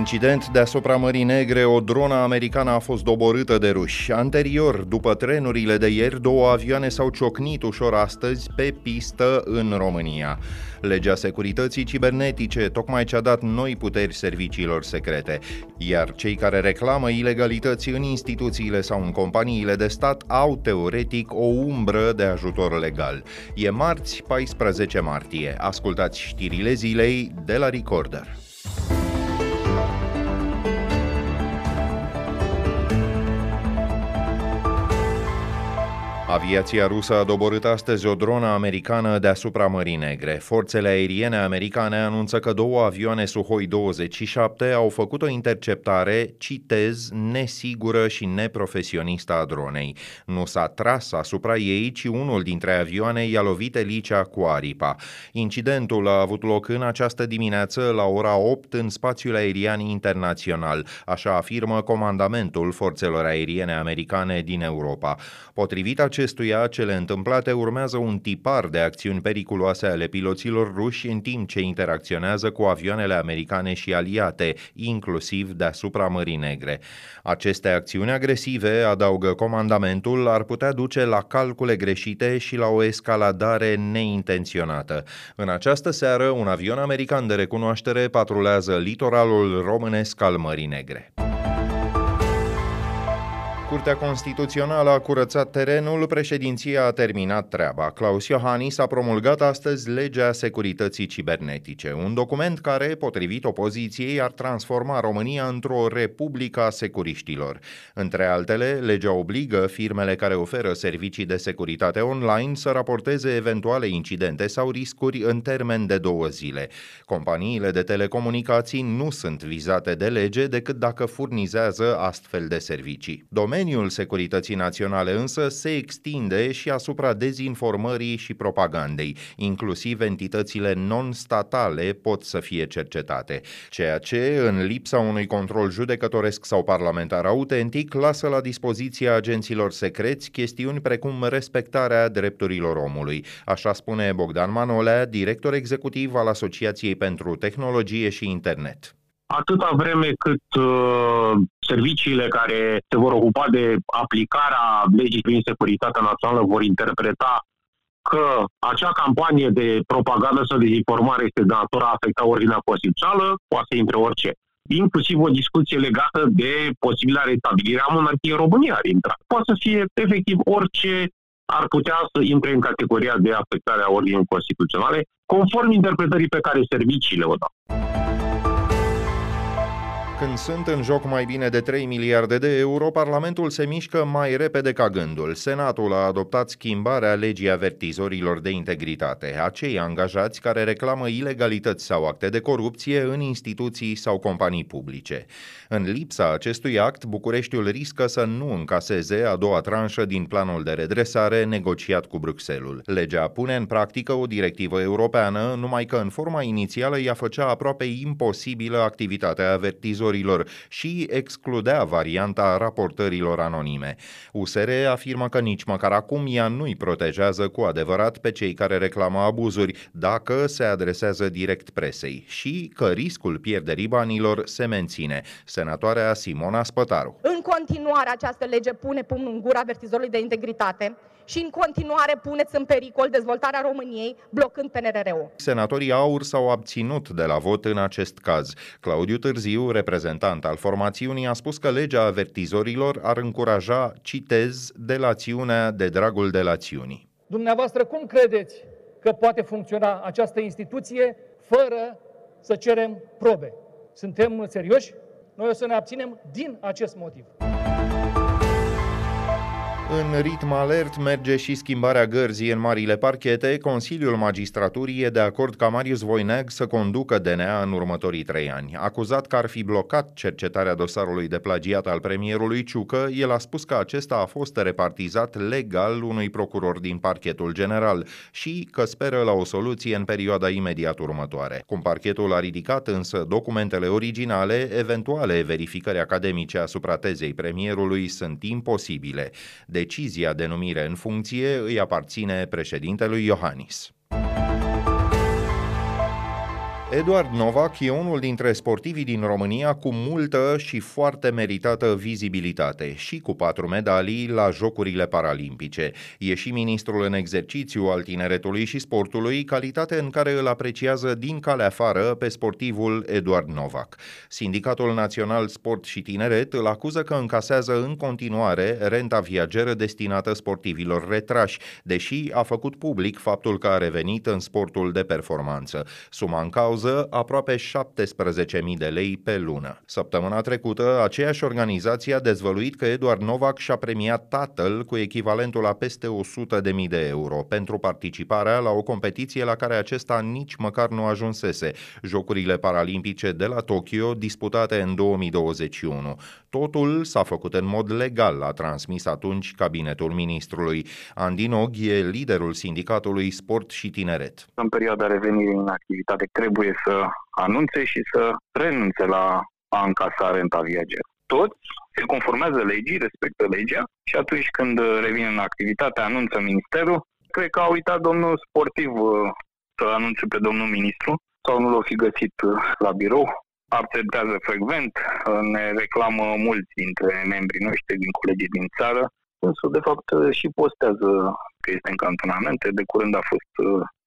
Incident deasupra Mării Negre, o dronă americană a fost doborâtă de ruși. Anterior, după trenurile de ieri, două avioane s-au ciocnit ușor astăzi pe pistă în România. Legea securității cibernetice tocmai ce-a dat noi puteri serviciilor secrete, iar cei care reclamă ilegalități în instituțiile sau în companiile de stat au teoretic o umbră de ajutor legal. E marți, 14 martie. Ascultați știrile zilei de la Recorder. Aviația rusă a doborât astăzi o dronă americană deasupra Mării Negre. Forțele aeriene americane anunță că două avioane Suhoi 27 au făcut o interceptare, citez, nesigură și neprofesionistă a dronei. Nu s-a tras asupra ei, ci unul dintre avioane i-a lovit elicea cu aripa. Incidentul a avut loc în această dimineață la ora 8 în spațiul aerian internațional, așa afirmă comandamentul forțelor aeriene americane din Europa. Potrivit acest acestuia, cele întâmplate urmează un tipar de acțiuni periculoase ale piloților ruși în timp ce interacționează cu avioanele americane și aliate, inclusiv deasupra Mării Negre. Aceste acțiuni agresive, adaugă comandamentul, ar putea duce la calcule greșite și la o escaladare neintenționată. În această seară, un avion american de recunoaștere patrulează litoralul românesc al Mării Negre. Curtea Constituțională a curățat terenul, președinția a terminat treaba. Claus Iohannis a promulgat astăzi legea securității cibernetice, un document care, potrivit opoziției, ar transforma România într-o republică a securiștilor. Între altele, legea obligă firmele care oferă servicii de securitate online să raporteze eventuale incidente sau riscuri în termen de două zile. Companiile de telecomunicații nu sunt vizate de lege decât dacă furnizează astfel de servicii. Domeniul Domeniul securității naționale însă se extinde și asupra dezinformării și propagandei. Inclusiv entitățile non-statale pot să fie cercetate, ceea ce, în lipsa unui control judecătoresc sau parlamentar autentic, lasă la dispoziția agenților secreți chestiuni precum respectarea drepturilor omului. Așa spune Bogdan Manolea, director executiv al Asociației pentru Tehnologie și Internet atâta vreme cât uh, serviciile care se vor ocupa de aplicarea legii privind securitatea națională vor interpreta că acea campanie de propagandă sau dezinformare este de natura a afecta ordinea constituțională, poate să intre orice. Inclusiv o discuție legată de posibilă restabilire a monarhiei în România ar intra. Poate să fie efectiv orice ar putea să intre în categoria de afectare a ordinii constituționale, conform interpretării pe care serviciile o dau. Când sunt în joc mai bine de 3 miliarde de euro, Parlamentul se mișcă mai repede ca gândul. Senatul a adoptat schimbarea legii avertizorilor de integritate, acei angajați care reclamă ilegalități sau acte de corupție în instituții sau companii publice. În lipsa acestui act, Bucureștiul riscă să nu încaseze a doua tranșă din planul de redresare negociat cu Bruxelles. Legea pune în practică o directivă europeană, numai că în forma inițială ea făcea aproape imposibilă activitatea avertizorilor avertizorilor și excludea varianta raportărilor anonime. USR afirmă că nici măcar acum ea nu-i protejează cu adevărat pe cei care reclamă abuzuri dacă se adresează direct presei și că riscul pierderii banilor se menține. Senatoarea Simona Spătaru. În continuare, această lege pune pumnul în gura avertizorului de integritate și în continuare puneți în pericol dezvoltarea României blocând PNRR-ul. Senatorii AUR s-au abținut de la vot în acest caz. Claudiu Târziu, reprezentant al formațiunii, a spus că legea avertizorilor ar încuraja, citez, delațiunea de dragul delațiunii. Dumneavoastră, cum credeți că poate funcționa această instituție fără să cerem probe? Suntem serioși? Noi o să ne abținem din acest motiv. În ritm alert merge și schimbarea gărzii în marile parchete. Consiliul Magistraturii e de acord ca Marius Voineag să conducă DNA în următorii trei ani. Acuzat că ar fi blocat cercetarea dosarului de plagiat al premierului Ciucă, el a spus că acesta a fost repartizat legal unui procuror din parchetul general și că speră la o soluție în perioada imediat următoare. Cum parchetul a ridicat însă documentele originale, eventuale verificări academice asupra tezei premierului sunt imposibile. De decizia de numire în funcție îi aparține președintelui Iohannis. Eduard Novak e unul dintre sportivii din România cu multă și foarte meritată vizibilitate și cu patru medalii la Jocurile Paralimpice. E și ministrul în exercițiu al tineretului și sportului, calitate în care îl apreciază din calea afară pe sportivul Eduard Novak. Sindicatul Național Sport și Tineret îl acuză că încasează în continuare renta viageră destinată sportivilor retrași, deși a făcut public faptul că a revenit în sportul de performanță. Suma în cauză cauză aproape 17.000 de lei pe lună. Săptămâna trecută, aceeași organizație a dezvăluit că Eduard Novak și-a premiat tatăl cu echivalentul la peste 100.000 de euro pentru participarea la o competiție la care acesta nici măcar nu ajunsese, Jocurile Paralimpice de la Tokyo, disputate în 2021. Totul s-a făcut în mod legal, a transmis atunci cabinetul ministrului. Andinog e liderul sindicatului Sport și Tineret. În perioada revenirii în activitate trebuie trebuie să anunțe și să renunțe la a încasa renta viager. Toți se conformează legii, respectă legea și atunci când revin în activitate, anunță ministerul. Cred că a uitat domnul sportiv uh, să anunțe pe domnul ministru sau nu l-o fi găsit uh, la birou. Absentează frecvent, uh, ne reclamă mulți dintre membrii noștri, din colegii din țară, însă de fapt și postează că este în cantonamente. De curând a fost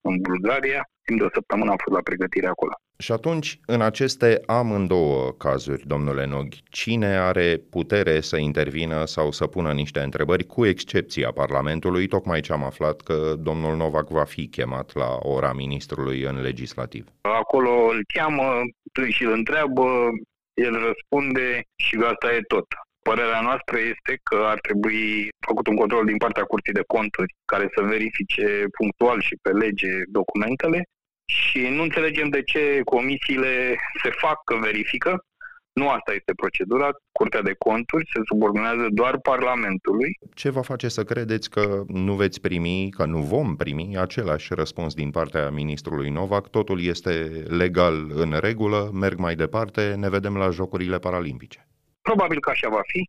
în Bulgaria timp de o săptămână am fost la pregătire acolo. Și atunci, în aceste amândouă cazuri, domnule Nog, cine are putere să intervină sau să pună niște întrebări, cu excepția Parlamentului, tocmai ce am aflat că domnul Novak va fi chemat la ora ministrului în legislativ? Acolo îl cheamă, și îl întreabă, el răspunde și asta e tot. Părerea noastră este că ar trebui făcut un control din partea Curții de Conturi care să verifice punctual și pe lege documentele și nu înțelegem de ce comisiile se fac că verifică. Nu asta este procedura. Curtea de conturi se subordonează doar Parlamentului. Ce va face să credeți că nu veți primi, că nu vom primi același răspuns din partea ministrului Novak? Totul este legal în regulă, merg mai departe, ne vedem la Jocurile Paralimpice. Probabil că așa va fi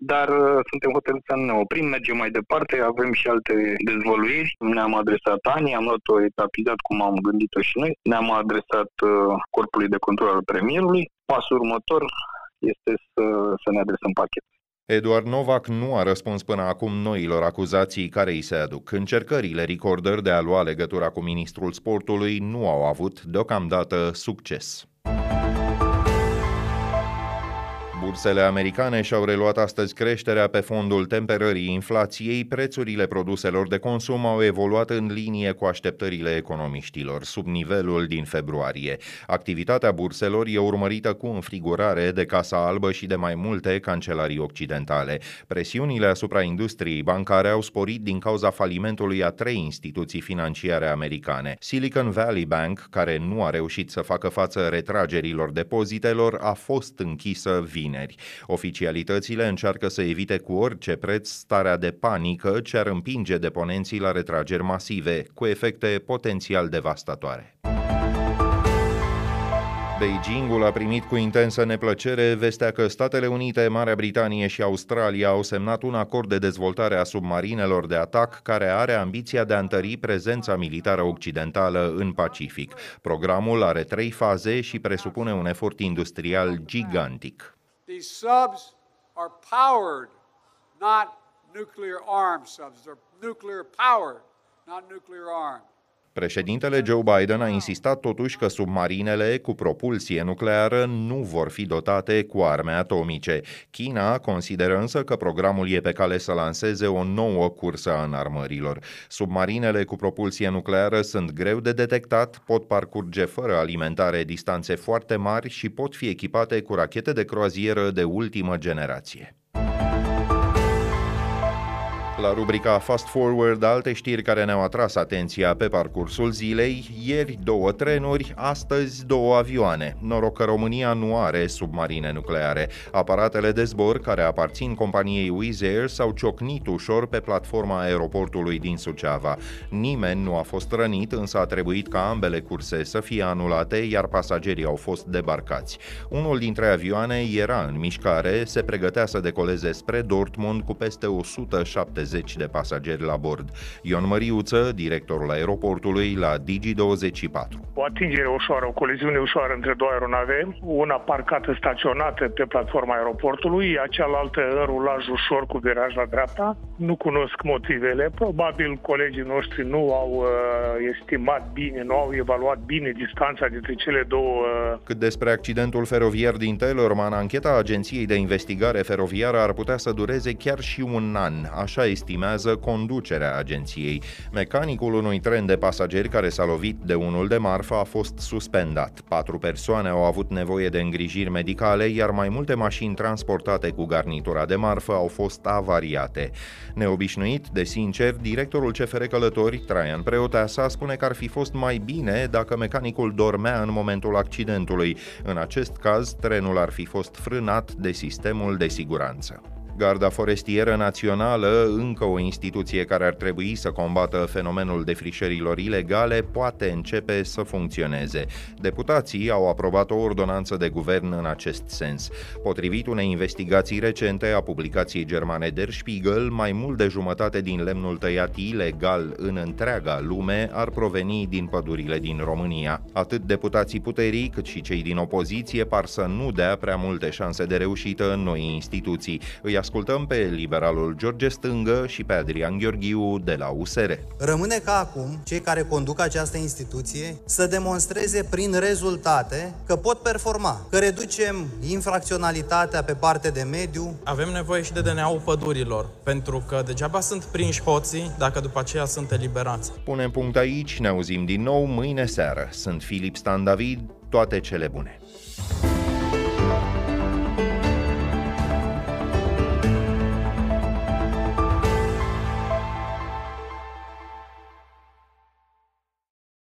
dar uh, suntem hotărâți să ne oprim, mergem mai departe, avem și alte dezvăluiri. Ne-am adresat ANI, am luat-o etapizat cum am gândit-o și noi, ne-am adresat uh, Corpului de Control al Premierului. Pasul următor este să, să ne adresăm pachet. Eduard Novak nu a răspuns până acum noilor acuzații care îi se aduc. Încercările Recorder de a lua legătura cu ministrul sportului nu au avut deocamdată succes. Bursele americane și-au reluat astăzi creșterea pe fondul temperării inflației, prețurile produselor de consum au evoluat în linie cu așteptările economiștilor, sub nivelul din februarie. Activitatea burselor e urmărită cu înfrigurare de Casa Albă și de mai multe cancelarii occidentale. Presiunile asupra industriei bancare au sporit din cauza falimentului a trei instituții financiare americane. Silicon Valley Bank, care nu a reușit să facă față retragerilor depozitelor, a fost închisă vineri vineri. Oficialitățile încearcă să evite cu orice preț starea de panică ce ar împinge deponenții la retrageri masive, cu efecte potențial devastatoare. Beijingul a primit cu intensă neplăcere vestea că Statele Unite, Marea Britanie și Australia au semnat un acord de dezvoltare a submarinelor de atac care are ambiția de a întări prezența militară occidentală în Pacific. Programul are trei faze și presupune un efort industrial gigantic. These subs are powered, not nuclear armed subs. They're nuclear powered, not nuclear armed. Președintele Joe Biden a insistat totuși că submarinele cu propulsie nucleară nu vor fi dotate cu arme atomice. China consideră însă că programul e pe cale să lanseze o nouă cursă a înarmărilor. Submarinele cu propulsie nucleară sunt greu de detectat, pot parcurge fără alimentare distanțe foarte mari și pot fi echipate cu rachete de croazieră de ultimă generație. La rubrica Fast Forward, alte știri care ne-au atras atenția pe parcursul zilei, ieri două trenuri, astăzi două avioane. Noroc că România nu are submarine nucleare. Aparatele de zbor care aparțin companiei Wizz Air s-au ciocnit ușor pe platforma aeroportului din Suceava. Nimeni nu a fost rănit, însă a trebuit ca ambele curse să fie anulate, iar pasagerii au fost debarcați. Unul dintre avioane era în mișcare, se pregătea să decoleze spre Dortmund cu peste 170 zeci de pasageri la bord. Ion Măriuță, directorul aeroportului la Digi24. O atingere ușoară, o coliziune ușoară între două aeronave, una parcată staționată pe platforma aeroportului, iar cealaltă în rulaj ușor cu viraj la dreapta. Nu cunosc motivele, probabil colegii noștri nu au uh, estimat bine, nu au evaluat bine distanța dintre cele două. Uh... Cât despre accidentul feroviar din Telorman, ancheta Agenției de Investigare Feroviară ar putea să dureze chiar și un an, așa estimează conducerea agenției. Mecanicul unui tren de pasageri care s-a lovit de unul de marfă a fost suspendat. Patru persoane au avut nevoie de îngrijiri medicale, iar mai multe mașini transportate cu garnitura de marfă au fost avariate. Neobișnuit de sincer, directorul CFR Călători, Traian Preoteasa, spune că ar fi fost mai bine dacă mecanicul dormea în momentul accidentului. În acest caz, trenul ar fi fost frânat de sistemul de siguranță. Garda Forestieră Națională, încă o instituție care ar trebui să combată fenomenul defrișărilor ilegale, poate începe să funcționeze. Deputații au aprobat o ordonanță de guvern în acest sens. Potrivit unei investigații recente a publicației germane Der Spiegel, mai mult de jumătate din lemnul tăiat ilegal în întreaga lume ar proveni din pădurile din România. Atât deputații puterii cât și cei din opoziție par să nu dea prea multe șanse de reușită în noi instituții. Îi ascultăm pe liberalul George Stângă și pe Adrian Gheorghiu de la USR. Rămâne ca acum cei care conduc această instituție să demonstreze prin rezultate că pot performa, că reducem infracționalitatea pe parte de mediu. Avem nevoie și de DNA-ul pădurilor, pentru că degeaba sunt prinși hoții dacă după aceea sunt eliberați. Punem punct aici, ne auzim din nou mâine seară. Sunt Filip Stan David, toate cele bune.